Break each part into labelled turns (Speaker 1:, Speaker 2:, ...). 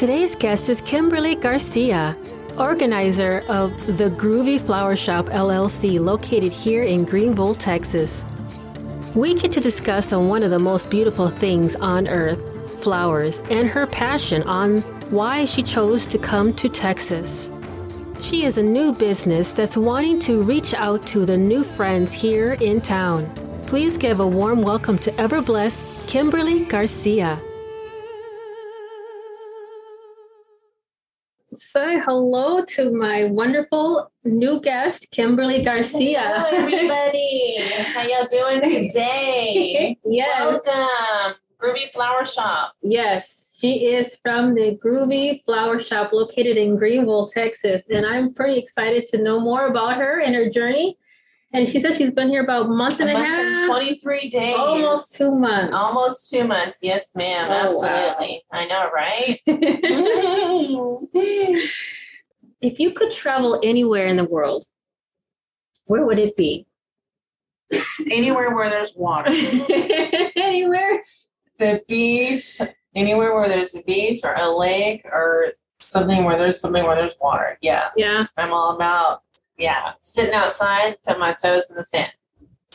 Speaker 1: Today's guest is Kimberly Garcia, organizer of the Groovy Flower Shop LLC, located here in Greenville, Texas. We get to discuss on one of the most beautiful things on earth, flowers, and her passion on why she chose to come to Texas. She is a new business that's wanting to reach out to the new friends here in town. Please give a warm welcome to ever blessed Kimberly Garcia. Say hello to my wonderful new guest, Kimberly Garcia.
Speaker 2: Hello, everybody. How y'all doing today?
Speaker 1: yes.
Speaker 2: Welcome, Groovy Flower Shop.
Speaker 1: Yes, she is from the Groovy Flower Shop located in Greenville, Texas. And I'm pretty excited to know more about her and her journey. And she said she's been here about a month and a,
Speaker 2: month
Speaker 1: half.
Speaker 2: and 23 days.
Speaker 1: Almost two months.
Speaker 2: Almost two months. Yes, ma'am.
Speaker 1: Oh,
Speaker 2: Absolutely. I know, right?
Speaker 1: if you could travel anywhere in the world, where would it be?
Speaker 2: Anywhere where there's water.
Speaker 1: anywhere?
Speaker 2: The beach. Anywhere where there's a beach or a lake or something where there's something where there's water. Yeah.
Speaker 1: Yeah,
Speaker 2: I'm all about, yeah, sitting outside, put my toes in the sand.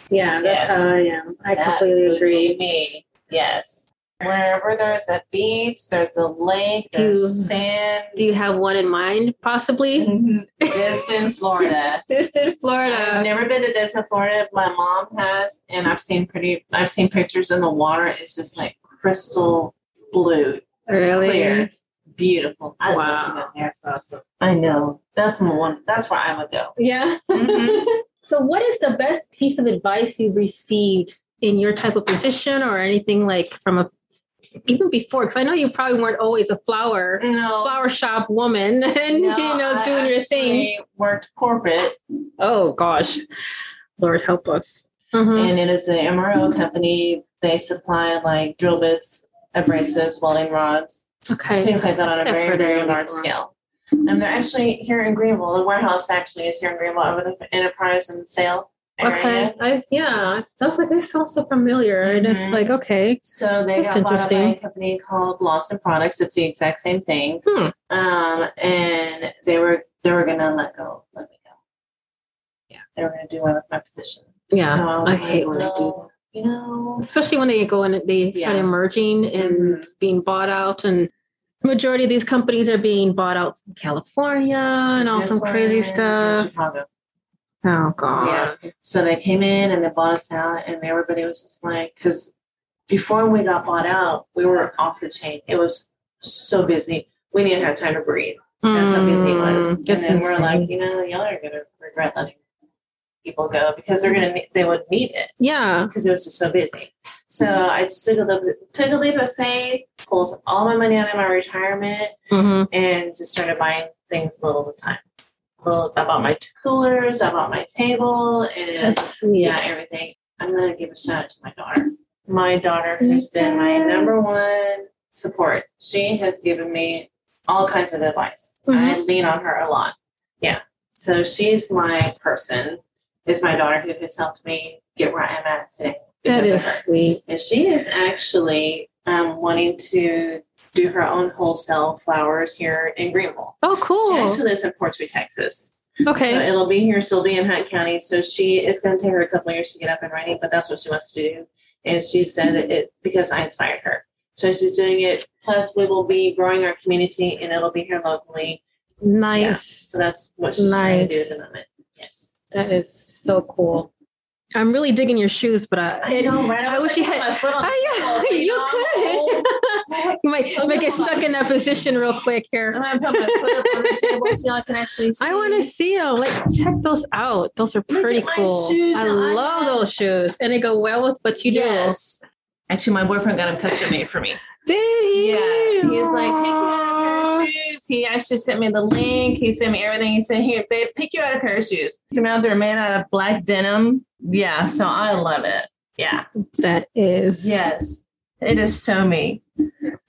Speaker 1: yeah, that's
Speaker 2: Yes.
Speaker 1: how I am. I
Speaker 2: That
Speaker 1: completely agree.
Speaker 2: Me, yes. Wherever there's a beach, there's a lake,
Speaker 1: Do-
Speaker 2: there's sand.
Speaker 1: Do you have one in mind, possibly?
Speaker 2: Mm-hmm. Destin,
Speaker 1: Florida.
Speaker 2: Destin,
Speaker 1: Florida.
Speaker 2: I've never been to Destin, Florida. My mom has, and I've seen pretty. I've seen pictures, and the water is just like crystal blue,
Speaker 1: Really?
Speaker 2: clear, beautiful. I
Speaker 1: Wow.
Speaker 2: love to go there. That's awesome. I know. That's my one. That's where I would go.
Speaker 1: Yeah.
Speaker 2: Mhm.
Speaker 1: so, what is the best piece of advice you received in your type of position or anything like from a even before? Because I know you probably weren't always a flower
Speaker 2: No.
Speaker 1: flower shop woman and
Speaker 2: no,
Speaker 1: you know
Speaker 2: I
Speaker 1: doing your thing.
Speaker 2: actually Worked corporate
Speaker 1: Oh gosh, Lord help us. Mhm.
Speaker 2: and it is an MRO company. They supply like drill bits, abrasives, welding rods,
Speaker 1: Okay.
Speaker 2: things like that on a
Speaker 1: I've
Speaker 2: very, very large
Speaker 1: before.
Speaker 2: scale. And they're actually here in Greenville. The warehouse actually is here in Greenville over the Enterprise and Sale area.
Speaker 1: Okay. I yeah. I was like, this sounds so familiar. And it's like, okay.
Speaker 2: So they
Speaker 1: That's
Speaker 2: got bought by a
Speaker 1: interesting.
Speaker 2: company called Lawson Products. It's the exact same thing.
Speaker 1: Hmm.
Speaker 2: Um, and they were they were gonna let go, let me go. Yeah, they were gonna do away with my position.
Speaker 1: Yeah.
Speaker 2: So was
Speaker 1: I
Speaker 2: like,
Speaker 1: hate when they do
Speaker 2: You know,
Speaker 1: especially when they go and they start
Speaker 2: Yeah.
Speaker 1: emerging and
Speaker 2: Mhm.
Speaker 1: being bought out and majority of these companies are being bought out from California and all some crazy
Speaker 2: one is in
Speaker 1: stuff.
Speaker 2: Chicago.
Speaker 1: Oh god.
Speaker 2: Yeah. So they came in and they bought us out, and everybody was just like, because before we got bought out, we were off the chain. It was so busy. We didn't have time to breathe. That's how busy it was.
Speaker 1: Mm,
Speaker 2: And then we're like, you know, y'all are gonna regret letting people go because they're gonna need, they would need it
Speaker 1: yeah.
Speaker 2: because it was just so busy. So I just took a leap, took a leap of faith, pulled all my money out of my retirement,
Speaker 1: Mhm.
Speaker 2: and just started buying things little at a time. Little, I bought my two coolers, I bought my table, and yeah, everything. I'm gonna give a shout out to my daughter. My daughter has been my number one support. She has given me all kinds of advice. I
Speaker 1: Mhm.
Speaker 2: lean on her a lot. Yeah. So she's my person. Is my daughter who has helped me get where I am at today.
Speaker 1: That is sweet.
Speaker 2: And she is actually um, wanting to do her own wholesale flowers here in Greenville.
Speaker 1: Oh, cool.
Speaker 2: She actually lives in Portsmouth, Texas.
Speaker 1: Okay.
Speaker 2: So it'll be here. She'll be in Hunt County. So she it's going to take her a couple of years to get up and running, but that's what she wants to do. And she said that it because I inspired her. So she's doing it. Plus, we will be growing our community, and it'll be here locally.
Speaker 1: Nice.
Speaker 2: So that's what she's trying to do at the moment. Yes.
Speaker 1: That is so cool. I'm really digging your shoes, but I,
Speaker 2: I know, right?
Speaker 1: I
Speaker 2: was
Speaker 1: wish you had.
Speaker 2: my foot on the
Speaker 1: I,
Speaker 2: table, so,
Speaker 1: you
Speaker 2: know, I'm old.
Speaker 1: could. you might
Speaker 2: Oh,
Speaker 1: might get stuck in that position real quick here.
Speaker 2: I'm gonna put my foot up on the table so y'all can actually see.
Speaker 1: I want to see them. Like, check those out. Those are pretty cool.
Speaker 2: shoes
Speaker 1: I
Speaker 2: that I
Speaker 1: love those shoes, and they go well with what you
Speaker 2: Yes. Actually, my boyfriend got them custom made for me.
Speaker 1: Did he?
Speaker 2: Yeah, he was like, pick you out a pair of shoes. He actually sent me the link. He sent me everything. He said, here, babe, pick you out a pair of shoes. They're made out of black denim. Yeah, so I love it. Yeah.
Speaker 1: That is.
Speaker 2: Yes. It is so me.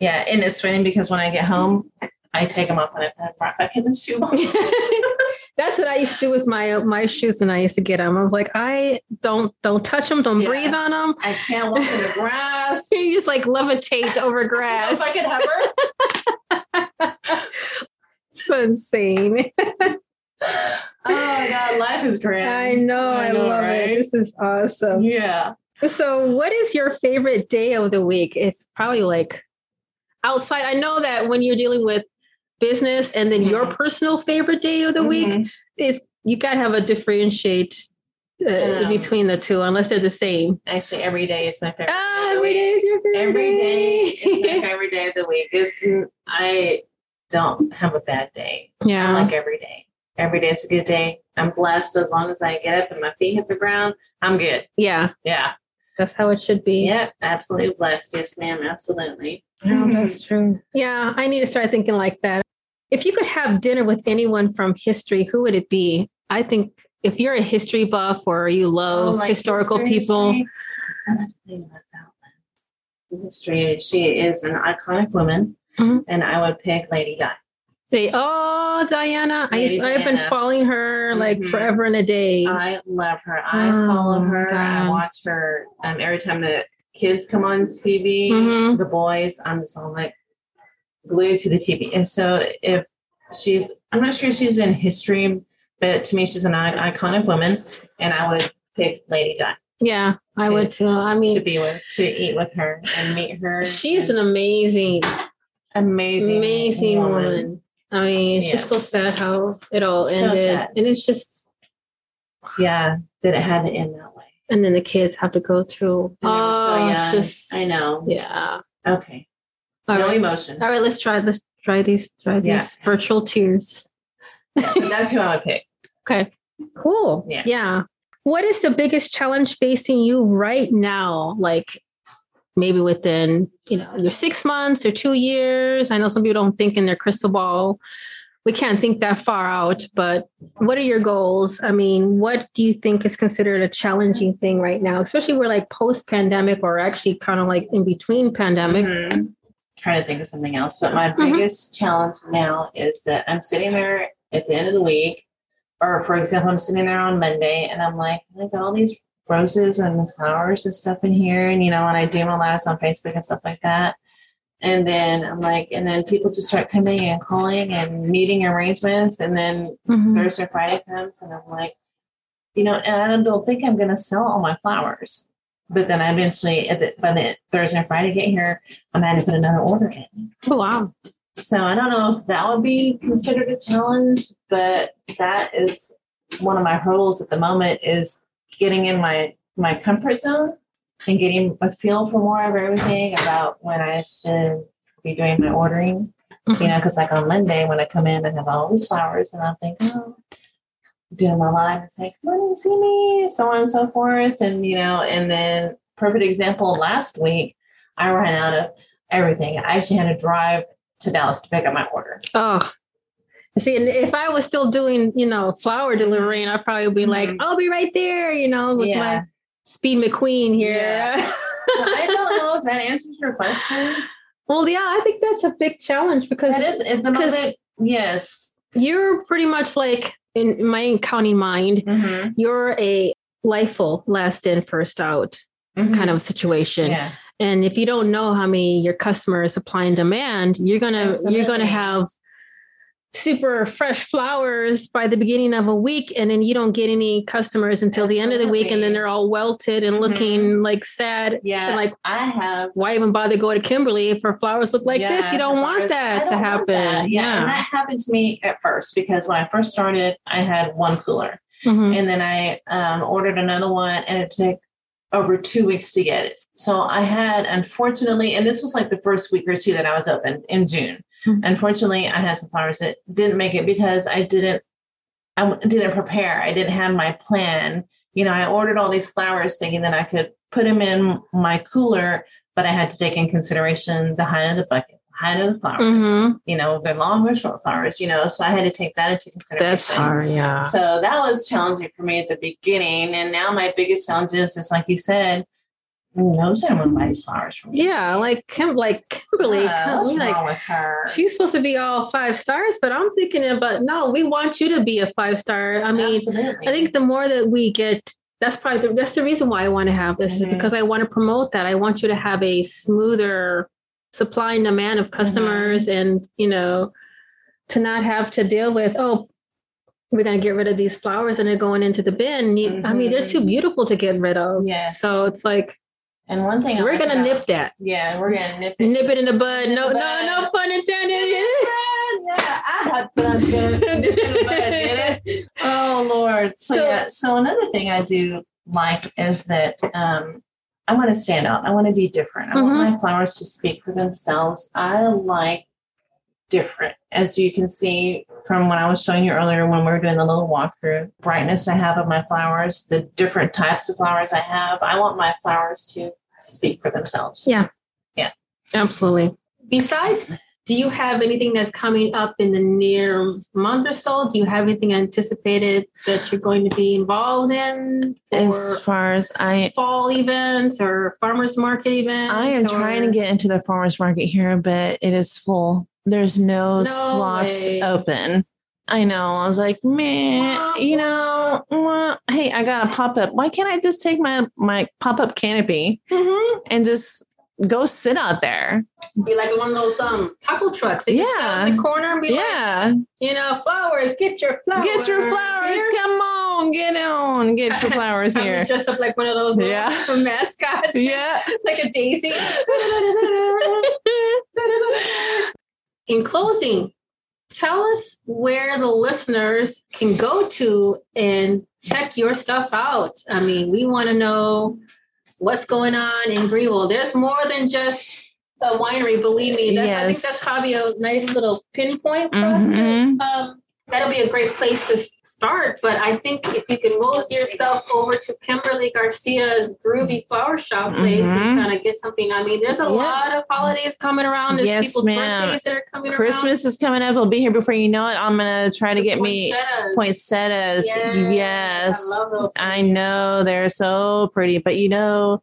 Speaker 2: Yeah, and it's funny because when I get home, I take them off and I put them back in the shoebox.
Speaker 1: That's what I used to do with my my shoes when I used to get them. I was like, I don't don't touch them, don't
Speaker 2: Yeah.
Speaker 1: breathe on them.
Speaker 2: I can't walk in the grass.
Speaker 1: You just like levitate over grass.
Speaker 2: I could hover.
Speaker 1: so insane.
Speaker 2: oh my god, life is grand.
Speaker 1: I know, I,
Speaker 2: I
Speaker 1: love
Speaker 2: right?
Speaker 1: it. This is awesome.
Speaker 2: Yeah.
Speaker 1: So, what is your favorite day of the week? It's probably like outside. I know that when you're dealing with business and then your
Speaker 2: Mhm.
Speaker 1: personal favorite day of the week
Speaker 2: Mhm.
Speaker 1: is you got to have a differentiate uh, between the two, unless they're the same.
Speaker 2: Actually, every day is my favorite.
Speaker 1: Ah,
Speaker 2: day the week.
Speaker 1: is your favorite
Speaker 2: Every day is my favorite day of the week. It's I don't have a bad day. I
Speaker 1: yeah.
Speaker 2: like every day. Every day is a good day. I'm blessed as long as I get up and my feet hit the ground. I'm good.
Speaker 1: yeah.
Speaker 2: Yeah.
Speaker 1: That's how it should be.
Speaker 2: Yep. Absolutely blessed. Yes, ma'am. Absolutely.
Speaker 1: Oh, that's true. Yeah, I need to start thinking like that. If you could have dinner with anyone from history, who would it be? I think if you're a history buff or you love
Speaker 2: Oh, like
Speaker 1: historical
Speaker 2: history,
Speaker 1: people,
Speaker 2: history. I have about that one. History. She is an iconic woman,
Speaker 1: Mhm.
Speaker 2: and I would pick Lady Di.
Speaker 1: They oh Diana, I
Speaker 2: Lady
Speaker 1: I've been following her like
Speaker 2: Mhm.
Speaker 1: forever and a day.
Speaker 2: I love her. I
Speaker 1: Oh,
Speaker 2: follow her.
Speaker 1: God.
Speaker 2: I watch her. Um, every time the kids come on TV,
Speaker 1: Mhm.
Speaker 2: the boys, I'm just all like glued to the TV. And so if she's, I'm not sure she's in history, but to me, she's an iconic woman, and I would pick Lady Di
Speaker 1: yeah, I would too. I
Speaker 2: to be with, to eat with her and meet her.
Speaker 1: she's an amazing,
Speaker 2: amazing,
Speaker 1: amazing woman. I mean, it's just so sad how it all
Speaker 2: So
Speaker 1: ended,
Speaker 2: sad.
Speaker 1: and it's just,
Speaker 2: Yeah, that it had to end that way.
Speaker 1: and then the kids have to go through. Oh, it's just
Speaker 2: I know.
Speaker 1: yeah.
Speaker 2: Okay.
Speaker 1: All
Speaker 2: no
Speaker 1: right.
Speaker 2: emotion.
Speaker 1: All right, let's try let's try these try these
Speaker 2: Yeah.
Speaker 1: virtual tears.
Speaker 2: That's who I would pick.
Speaker 1: Okay. Cool.
Speaker 2: Yeah.
Speaker 1: Yeah. What is the biggest challenge facing you right now? Like maybe within, you know, your six months or two years. I know some people don't think in their crystal ball. We can't think that far out, but what are your goals? I mean, what do you think is considered a challenging thing right now? Especially we're like post pandemic or actually kind of like in between pandemic.
Speaker 2: Mhm. Trying to think of something else, but my
Speaker 1: Mhm.
Speaker 2: biggest challenge now is that I'm sitting there at the end of the week, or for example, I'm sitting there on Monday and I'm like, I got all these roses and flowers and stuff in here, and you know, and I do my lives on Facebook and stuff like that. And then I'm like, and then people just start coming and calling and meeting arrangements, and then
Speaker 1: Mhm.
Speaker 2: Thursday, Friday comes, and I'm like, you know, and I don't think I'm going to sell all my flowers. But then I eventually, at the, by the Thursday and Friday get here, I'm going to put another order in.
Speaker 1: Oh, wow.
Speaker 2: So I don't know if that would be considered a challenge, but that is one of my hurdles at the moment is getting in my my comfort zone and getting a feel for more of everything about when I should be doing my ordering. You mm-hmm. know, because like on Monday when I come in, I have all these flowers, and I'm thinking, oh, doing my line and say, come on and see me, so on and so forth, and you know, and then perfect example last week, I ran out of everything. I actually had to drive to Dallas to pick up my order.
Speaker 1: Oh, see, and if I was still doing, you know, flower delivering, I'd probably be like,
Speaker 2: Mhm.
Speaker 1: I'll be right there, you know, with
Speaker 2: Yeah.
Speaker 1: my Speed McQueen here.
Speaker 2: Yeah. I don't know if that answers your question.
Speaker 1: well, yeah, I think that's a big challenge because
Speaker 2: That is at the
Speaker 1: Because-
Speaker 2: moment. Yes.
Speaker 1: you're pretty much like, in my counting mind,
Speaker 2: Mm-hmm.
Speaker 1: you're a LIFO, last in, first out kind of situation.
Speaker 2: Yeah.
Speaker 1: And if you don't know how many your customers supply and demand, you're gonna you're gonna have super fresh flowers by the beginning of a week, and then you don't get any customers until the end of the week, and then they're all welted and
Speaker 2: Mhm.
Speaker 1: looking like sad.
Speaker 2: Yeah.
Speaker 1: And like,
Speaker 2: I have.
Speaker 1: why even bother go to Kimberly if her flowers look like
Speaker 2: Yeah,
Speaker 1: this? You don't want
Speaker 2: flowers-
Speaker 1: that to
Speaker 2: don't want
Speaker 1: happen.
Speaker 2: that. Yeah. And that happened to me at first because when I first started, I had one cooler.
Speaker 1: Mhm.
Speaker 2: and then I um, ordered another one, and it took over two weeks to get it. So I had, unfortunately, and this was like the first week or two that I was open in June.
Speaker 1: Mhm.
Speaker 2: Unfortunately, I had some flowers that didn't make it because I didn't, I didn't prepare. I didn't have my plan. You know, I ordered all these flowers thinking that I could put them in my cooler, but I had to take in consideration the height of the bucket, the height of the flowers.
Speaker 1: Mhm.
Speaker 2: You know, they're long or short flowers. You know, so I had to take that into consideration.
Speaker 1: That's hard, yeah.
Speaker 2: So that was challenging for me at the beginning. And now my biggest challenge is just like you said, nobody's gonna want to buy these flowers from me.
Speaker 1: Yeah, like Kim, like Kimberly,
Speaker 2: Uh,
Speaker 1: Kim-
Speaker 2: what's
Speaker 1: like
Speaker 2: wrong with her?
Speaker 1: she's supposed to be all five stars, but I'm thinking about no, we want you to be a five star. I mean,
Speaker 2: Absolutely.
Speaker 1: I think the more that we get, that's probably the, that's the reason why I want to have this is
Speaker 2: Mhm.
Speaker 1: because I want to promote that. I want you to have a smoother supply and demand of customers, and you know, to not have to deal with, oh, we're going to get rid of these flowers and they're going into the bin. You- I mean, they're too beautiful to get rid of.
Speaker 3: Yes.
Speaker 1: So it's like,
Speaker 3: And one thing
Speaker 1: we're to
Speaker 3: about-
Speaker 1: nip that.
Speaker 3: Yeah, we're gonna nip it.
Speaker 1: Nip it in the bud.
Speaker 3: In
Speaker 1: No,
Speaker 3: the
Speaker 1: no,
Speaker 3: bud.
Speaker 1: no pun intended.
Speaker 3: yeah, I had fun. Nip it in the bud? Oh Lord. So,
Speaker 1: So-
Speaker 3: yeah. So another thing I do like is that um, I want to stand out. I want to be different. I
Speaker 1: Mhm.
Speaker 3: want my flowers to speak for themselves. I like different, as you can see from when I was showing you earlier when we were doing the little walkthrough. Brightness I have of my flowers, the different types of flowers I have. I want my flowers to speak for themselves.
Speaker 1: Yeah.
Speaker 3: Yeah.
Speaker 1: Absolutely. Besides, do you have anything that's coming up in the near month or so? Do you have anything anticipated that you're going to be involved in?
Speaker 2: As far as I
Speaker 1: fall events or farmers market events?
Speaker 2: I am trying to get into the farmers market here, but it is full. There's no,
Speaker 1: No
Speaker 2: slots
Speaker 1: way.
Speaker 2: open. I know. I was like, man, you know, hey, I got a pop up. Why can't I just take my my pop up canopy
Speaker 1: Mhm.
Speaker 2: and just go sit out there?
Speaker 1: Be like one of those um taco trucks.
Speaker 2: Yeah.
Speaker 1: in the corner and be like,
Speaker 2: Yeah,
Speaker 1: you know, flowers, get your flowers.
Speaker 2: get your flowers.
Speaker 1: here.
Speaker 2: Come on, get on, get your flowers here.
Speaker 1: dressed up like one of those
Speaker 2: Yeah.
Speaker 1: mascots.
Speaker 2: Yeah.
Speaker 1: like a daisy. In closing, tell us where the listeners can go to and check your stuff out. I mean, we want to know what's going on in Greenville. There's more than just a winery, believe me. That's, I think that's probably a nice little pinpoint for us to
Speaker 2: Mhm.
Speaker 1: That'll be a great place to start. But I think if you can move yourself over to Kimberly Garcia's Groovy Flower Shop place and
Speaker 2: Mhm.
Speaker 1: kind of get something. I mean, there's a
Speaker 2: Yeah.
Speaker 1: lot of holidays coming around. There's
Speaker 2: Yes,
Speaker 1: people's
Speaker 2: ma'am.
Speaker 1: birthdays that are coming
Speaker 2: Christmas is coming up. I'll be here before you know it. I'm gonna try
Speaker 1: around.
Speaker 2: to get me
Speaker 1: Poinsettias.
Speaker 2: poinsettias. Yes.
Speaker 1: I love.
Speaker 2: I know they're so pretty, but you know,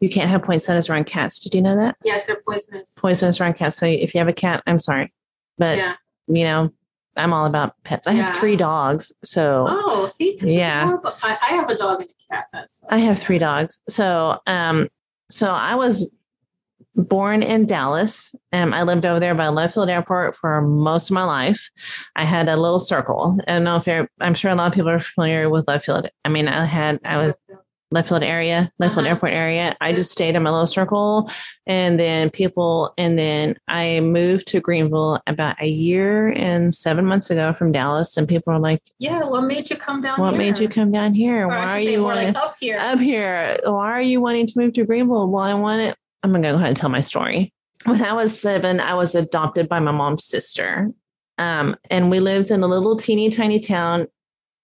Speaker 2: you can't have poinsettias around cats. Did you know that?
Speaker 1: Yes, they're poisonous.
Speaker 2: Poisonous around cats. So if you have a cat, I'm sorry, but
Speaker 1: yeah.
Speaker 2: you know, I'm all about pets. I
Speaker 1: Yeah.
Speaker 2: have three dogs, so
Speaker 1: Oh, see,
Speaker 2: Yeah.
Speaker 1: about- I, I have a dog and a cat. That's
Speaker 2: I have three dogs. So, um, so I was born in Dallas. Um, I lived over there by Love Field Airport for most of my life. I had a little circle. I don't know if you're, I'm sure a lot of people are familiar with Love Field. I mean, I had, I was Left area, Left
Speaker 1: Uh-huh.
Speaker 2: Airport area. I just stayed in my little circle. And then people, and then I moved to Greenville about a year and seven months ago from Dallas. And people are like,
Speaker 1: Yeah, what made you come down
Speaker 2: What
Speaker 1: here?
Speaker 2: made you come down here?
Speaker 1: Or
Speaker 2: Why are you wanting
Speaker 1: like up here?
Speaker 2: up here? Why are you wanting to move to Greenville? Well, I want it. I'm going to go ahead and tell my story. When I was seven, I was adopted by my mom's sister. Um, and we lived in a little teeny tiny town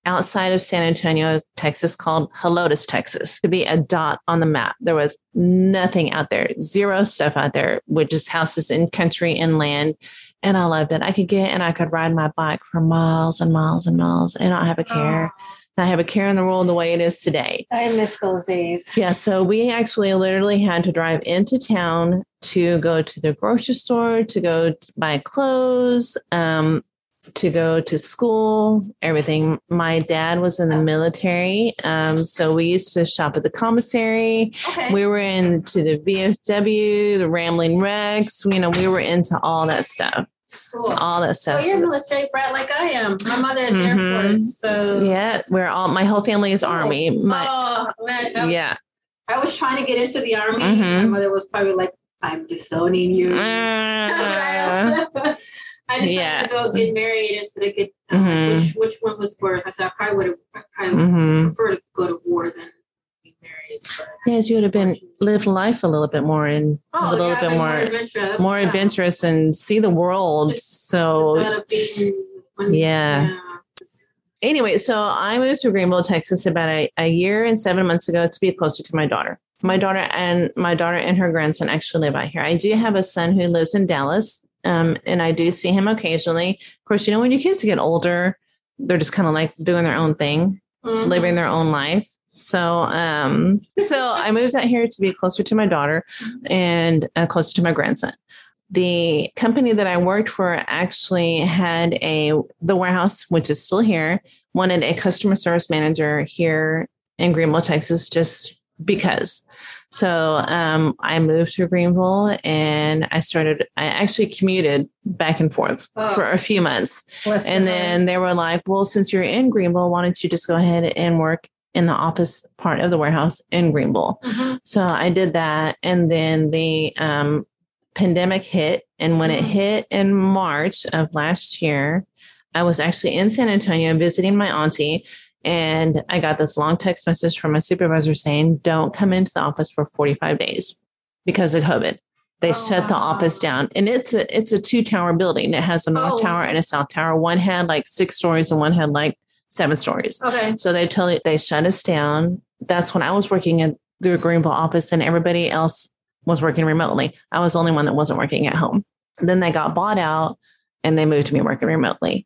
Speaker 2: outside of San Antonio, Texas, called Helotes, Texas, to be a dot on the map. There was nothing out there, zero stuff out there, with just houses in country and land. And I loved it. I could get and I could ride my bike for miles and miles and miles and not have a care. I have a care in the world the way it is today.
Speaker 1: Oh, I miss those days.
Speaker 2: Yeah, so we actually literally had to drive into town to go to the grocery store, to go buy clothes, um, to go to school, everything. My dad was in the military, um, so we used to shop at the commissary.
Speaker 1: Okay.
Speaker 2: We were into the VFW, the Rambling Rex. You know, we were into all that stuff,
Speaker 1: cool.
Speaker 2: all that
Speaker 1: So
Speaker 2: stuff.
Speaker 1: you're a military brat like I am. My mother is Air
Speaker 2: Mhm.
Speaker 1: Force. So
Speaker 2: yeah, we're all. My whole family is Army. My
Speaker 1: oh man, I,
Speaker 2: yeah.
Speaker 1: I was trying to get into the army.
Speaker 2: Mhm.
Speaker 1: My mother was probably like, "I'm disowning you."
Speaker 2: Uh,
Speaker 1: I decided
Speaker 2: Yeah.
Speaker 1: to go get married instead of get uh,
Speaker 2: Mhm.
Speaker 1: which which one was worse. I said I probably would have I probably
Speaker 2: mhm.
Speaker 1: prefer to go to war than be married.
Speaker 2: Yes, you would have been lived life a little bit more and
Speaker 1: oh,
Speaker 2: a little
Speaker 1: yeah,
Speaker 2: bit
Speaker 1: I've
Speaker 2: more
Speaker 1: adventurous.
Speaker 2: more
Speaker 1: Yeah.
Speaker 2: adventurous and see the world.
Speaker 1: Just
Speaker 2: So
Speaker 1: being when-
Speaker 2: Yeah.
Speaker 1: just-
Speaker 2: anyway, so I moved to Greenville, Texas about a, a year and seven months ago to be closer to my daughter. My daughter and my daughter and her grandson actually live out here. I do have a son who lives in Dallas. Um, and I do see him occasionally. Of course, you know, when your kids get older, they're just kind of like doing their own thing.
Speaker 1: Mhm.
Speaker 2: living their own life. So, um, so I moved out here to be closer to my daughter and uh, closer to my grandson. The company that I worked for actually had a the warehouse, which is still here, wanted a customer service manager here in Greenville, Texas, just because. So um, I moved to Greenville and I started, I actually commuted back and forth
Speaker 1: Oh.
Speaker 2: for a few months.
Speaker 1: Your
Speaker 2: And then they were like, well, since you're in Greenville, why don't you just go ahead and work in the office part of the warehouse in Greenville?
Speaker 1: Mhm.
Speaker 2: So I did that. And then the um, pandemic hit. And when it
Speaker 1: Mhm.
Speaker 2: hit in March of last year, I was actually in San Antonio visiting my auntie. And I got this long text message from my supervisor saying, don't come into the office for 45 days because of COVID. They
Speaker 1: Oh,
Speaker 2: shut the
Speaker 1: wow.
Speaker 2: office down. And it's a it's a two tower building. It has a north
Speaker 1: Oh.
Speaker 2: tower and a south tower. One had like six stories and one had like seven stories.
Speaker 1: Okay.
Speaker 2: So they tell you they shut us down. That's when I was working in the Greenville office and everybody else was working remotely. I was the only one that wasn't working at home. Then they got bought out and they moved to me working remotely.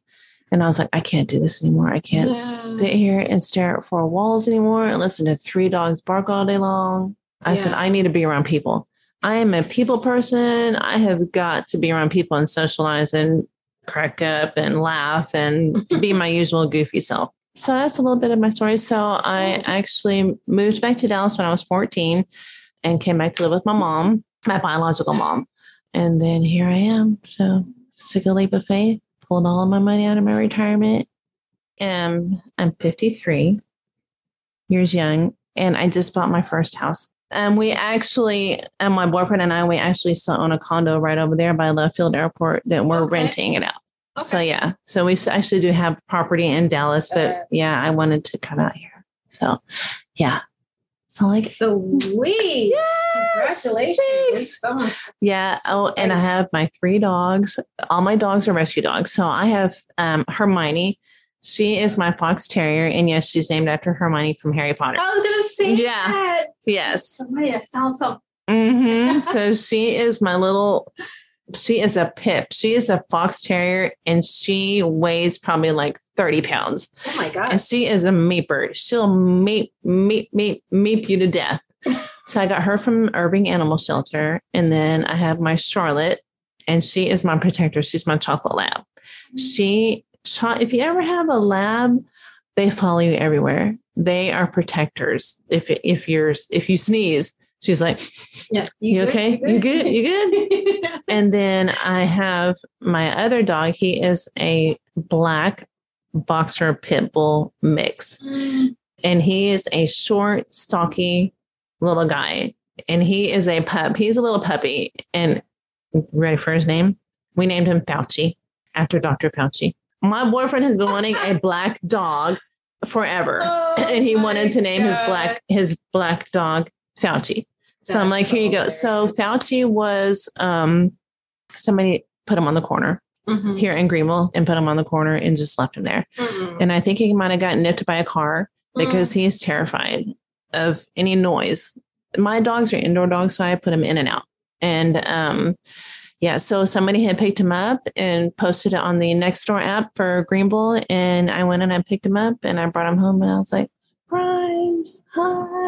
Speaker 2: And I was like, I can't do this anymore. I can't
Speaker 1: Yeah.
Speaker 2: sit here and stare at four walls anymore and listen to three dogs bark all day long. I said, I need to be around people. I am a people person. I have got to be around people and socialize and crack up and laugh and be my usual goofy self. So that's a little bit of my story. So I actually moved back to Dallas when I was 14 and came back to live with my mom, my biological mom. And then here I am. So took a leap of faith, pulled all of my money out of my retirement. And I'm 53 years young, and I just bought my first house. And we actually, and my boyfriend and I, we actually still own a condo right over there by Love Field Airport that we're
Speaker 1: Okay.
Speaker 2: renting it out. So yeah, so we actually do have property in Dallas, but
Speaker 1: Uh,
Speaker 2: yeah, I wanted to come out here. So yeah, so like
Speaker 1: Sweet.
Speaker 2: Yes,
Speaker 1: Congratulations.
Speaker 2: thanks.
Speaker 1: So
Speaker 2: yeah. Oh, and I have my three dogs. All my dogs are rescue dogs. So I have um, Hermione. She is my fox terrier, and yes, she's named after Hermione from Harry Potter.
Speaker 1: I was gonna say
Speaker 2: Yeah.
Speaker 1: that.
Speaker 2: Yes.
Speaker 1: Somebody sounds so
Speaker 2: hmm so she is my little. She is a pip. She is a fox terrier, and she weighs probably like thirty pounds.
Speaker 1: oh my god.
Speaker 2: and she is a meeper. She'll meep, meep, meep, meep you to death. so I got her from Irving Animal Shelter. And then I have my Charlotte, and she is my protector. She's my chocolate lab. Mm. She, if you ever have a lab, they follow you everywhere. They are protectors. If if you're if you sneeze, she's like,
Speaker 1: Yeah.
Speaker 2: "You,
Speaker 1: good?
Speaker 2: okay? You good? You good?" And then I have my other dog. He is a black boxer pit bull mix. And he is a short, stocky little guy. And he is a pup. He's a little puppy. And ready for his name? We named him Fauci after Dr. Fauci. My boyfriend has been wanting a black dog forever.
Speaker 1: Oh
Speaker 2: and he wanted to name his black his black dog Fauci. So I'm
Speaker 1: That's
Speaker 2: like, here you go. So. Fauci was um somebody put him on the corner
Speaker 1: Mhm.
Speaker 2: here in Greenville and put him on the corner and just left him there.
Speaker 1: Mhm.
Speaker 2: And I think he might have gotten nipped by a car because he's terrified of any noise. My dogs are indoor dogs, so I put him in and out. And um yeah, so somebody had picked him up and posted it on the Nextdoor app for Greenville. And I went and I picked him up and I brought him home and I was like, surprise. Hi.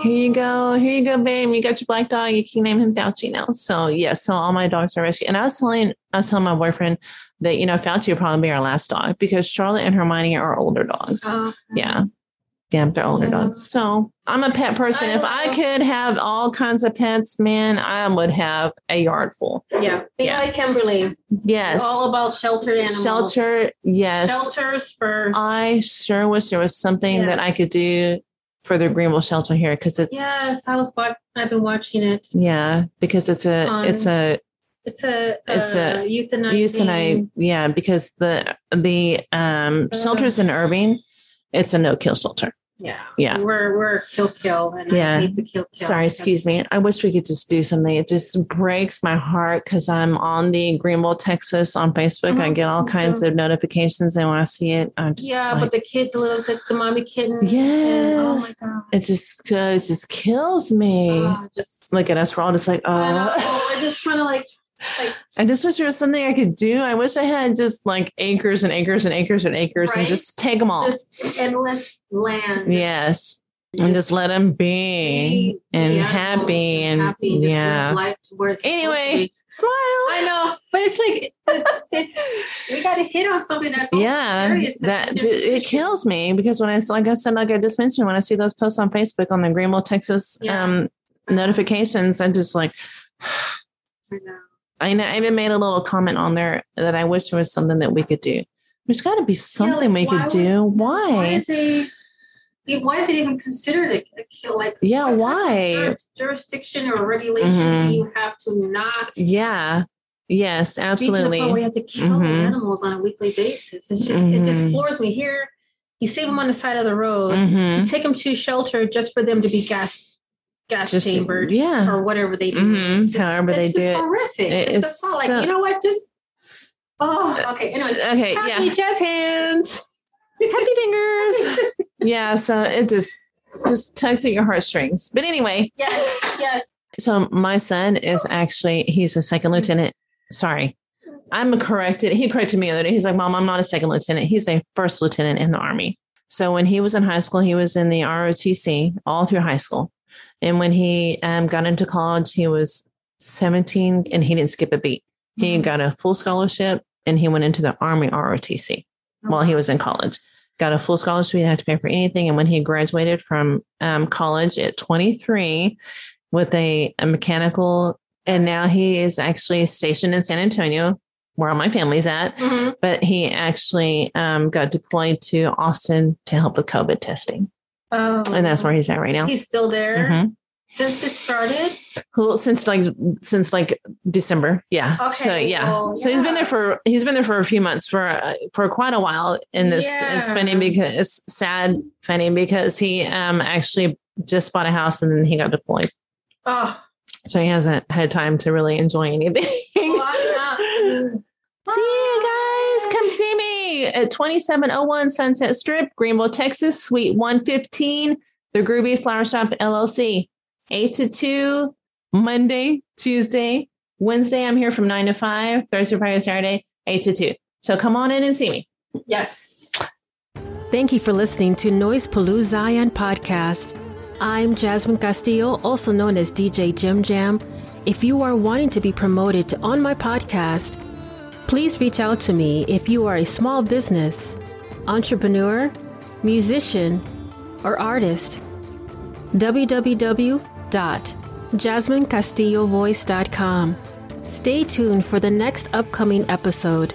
Speaker 1: Aw.
Speaker 2: Here you go. Here you go, babe. You got your black dog. You can name him Fauci now. So yeah, so all my dogs are rescued. And I was telling I was telling my boyfriend that, you know, Fauci will probably be our last dog because Charlotte and Hermione are older dogs.
Speaker 1: Oh,
Speaker 2: Yeah. Yeah, they're older
Speaker 1: Yeah.
Speaker 2: dogs. So I'm a pet person.
Speaker 1: I
Speaker 2: if I
Speaker 1: love-
Speaker 2: could have all kinds of pets, man, I would have a yard full.
Speaker 1: Yeah. Be
Speaker 2: Yeah.
Speaker 1: like Kimberly.
Speaker 2: Yes.
Speaker 1: All about sheltered animals.
Speaker 2: Shelter. Yes.
Speaker 1: Shelters first.
Speaker 2: I sure wish there was something that I could do for the Greenville shelter here because it's
Speaker 1: yes, I was. wa- I've been watching it.
Speaker 2: Yeah, because it's a
Speaker 1: On
Speaker 2: it's a
Speaker 1: It's a.
Speaker 2: It's a
Speaker 1: uh, euthanizing.
Speaker 2: euthanize yeah because the the um
Speaker 1: Uh.
Speaker 2: shelters in Irving it's a no kill shelter.
Speaker 1: Yeah.
Speaker 2: Yeah.
Speaker 1: We're we're kill kill and
Speaker 2: Yeah.
Speaker 1: I hate the kill kill.
Speaker 2: Sorry, excuse me. I wish we could just do something. It just breaks my heart because I'm on the Greenville, Texas on Facebook. I
Speaker 1: Mhm,
Speaker 2: get all kinds
Speaker 1: too.
Speaker 2: of notifications, and when I see it, I'm just
Speaker 1: Yeah,
Speaker 2: like,
Speaker 1: but the kid, the little, the, the mommy kitten. and- oh my god.
Speaker 2: it just uh, it just kills me.
Speaker 1: Oh, just.
Speaker 2: Look at us, we're all just like,
Speaker 1: I know.
Speaker 2: oh.
Speaker 1: We're just trying to like, like
Speaker 2: I just wish there was something I could do. I wish I had just like acres and acres and acres and acres and just take them all.
Speaker 1: just endless land.
Speaker 2: yes. And just let them be
Speaker 1: be
Speaker 2: and happy and,
Speaker 1: happy. Just
Speaker 2: yeah.
Speaker 1: live life to where it's supposed to
Speaker 2: Anyway, smile.
Speaker 1: I know, but it's like it, it's we got
Speaker 4: to hit on something that's
Speaker 2: yeah,
Speaker 4: serious.
Speaker 2: that
Speaker 4: that's a
Speaker 2: d-
Speaker 4: serious
Speaker 2: it kills me because when I like I said, like I just mentioned, when I see those posts on Facebook on the Greenville, Texas
Speaker 4: Yeah.
Speaker 2: um, notifications, I'm just like,
Speaker 4: I know.
Speaker 2: I know I even made a little comment on there that I wish there was something that we could do. There's got to be something
Speaker 4: like,
Speaker 2: we could
Speaker 4: would-
Speaker 2: do.
Speaker 4: Why
Speaker 2: Why?
Speaker 4: is they? Why is it even considered a, a kill? Like,
Speaker 2: Yeah,
Speaker 4: what type of
Speaker 2: why?
Speaker 4: jurisdiction or regulations
Speaker 2: Mhm.
Speaker 4: do you have to not
Speaker 2: Yeah. Yes,
Speaker 4: be to the
Speaker 2: absolutely.
Speaker 4: you have to kill
Speaker 2: Mhm.
Speaker 4: animals on a weekly basis? It's just it just
Speaker 2: Mhm.
Speaker 4: floors me. Here, you save them on the side of the road. You take them to shelter just for them to be gas gas
Speaker 2: Just-
Speaker 4: chambered
Speaker 2: yeah.
Speaker 4: or whatever they do.
Speaker 2: Mhm.
Speaker 4: It's just-
Speaker 2: However they
Speaker 4: it's
Speaker 2: do
Speaker 4: just
Speaker 2: it.
Speaker 4: horrific.
Speaker 2: It
Speaker 4: it's
Speaker 2: is
Speaker 4: the like
Speaker 2: so-
Speaker 4: you know what? Just oh, okay. Anyway,
Speaker 2: Okay.
Speaker 4: happy
Speaker 2: Yeah.
Speaker 4: jazz hands.
Speaker 2: Happy fingers. yeah. So it just just tugs at your heartstrings. But anyway,
Speaker 4: Yes, yes.
Speaker 2: so my son is actually he's a second lieutenant. Sorry. I'm corrected. He corrected me the other day. He's like, Mom, I'm not a second lieutenant. He's a first lieutenant in the army. So when he was in high school, he was in the ROTC all through high school. And when he um, got into college, he was 17 and he didn't skip a beat. He
Speaker 4: Mhm.
Speaker 2: got a full scholarship and he went into the Army ROTC while he was in college. Got a full scholarship. He didn't have to pay for anything. And when he graduated from um, college at 23 with a, a mechanical, and now he is actually stationed in San Antonio, where my family's at.
Speaker 4: Mhm.
Speaker 2: But he actually um, got deployed to Austin to help with COVID testing.
Speaker 4: Oh,
Speaker 2: And that's where he's at right now.
Speaker 4: he's still there
Speaker 2: Mhm.
Speaker 4: since it started.
Speaker 2: Well, since like since like December, yeah.
Speaker 4: Okay,
Speaker 2: So yeah,
Speaker 4: well,
Speaker 2: so he's been there for he's been there for a few months for uh, for quite a while. And this it's funny because it's sad, funny because he um actually just bought a house and then he got deployed,
Speaker 4: Oh,
Speaker 2: so he hasn't had time to really enjoy anything.
Speaker 4: well,
Speaker 2: See you guys. Come see me at 2701 Sunset Strip, Greenville, Texas, Suite 115, the Groovy Flower Shop LLC. 8 to 2, Monday, Tuesday, Wednesday. I'm here from 9 to 5, Thursday, Friday, Saturday, 8 to 2. So come on in and see me.
Speaker 4: yes.
Speaker 1: Thank you for listening to Noise Palooza Zion podcast. I'm Jasmine Castillo, also known as DJ Jim Jam. If you are wanting to be promoted on my podcast, please reach out to me if you are a small business, entrepreneur, musician, or artist. www.jasminecastillovoice.com. Stay tuned for the next upcoming episode.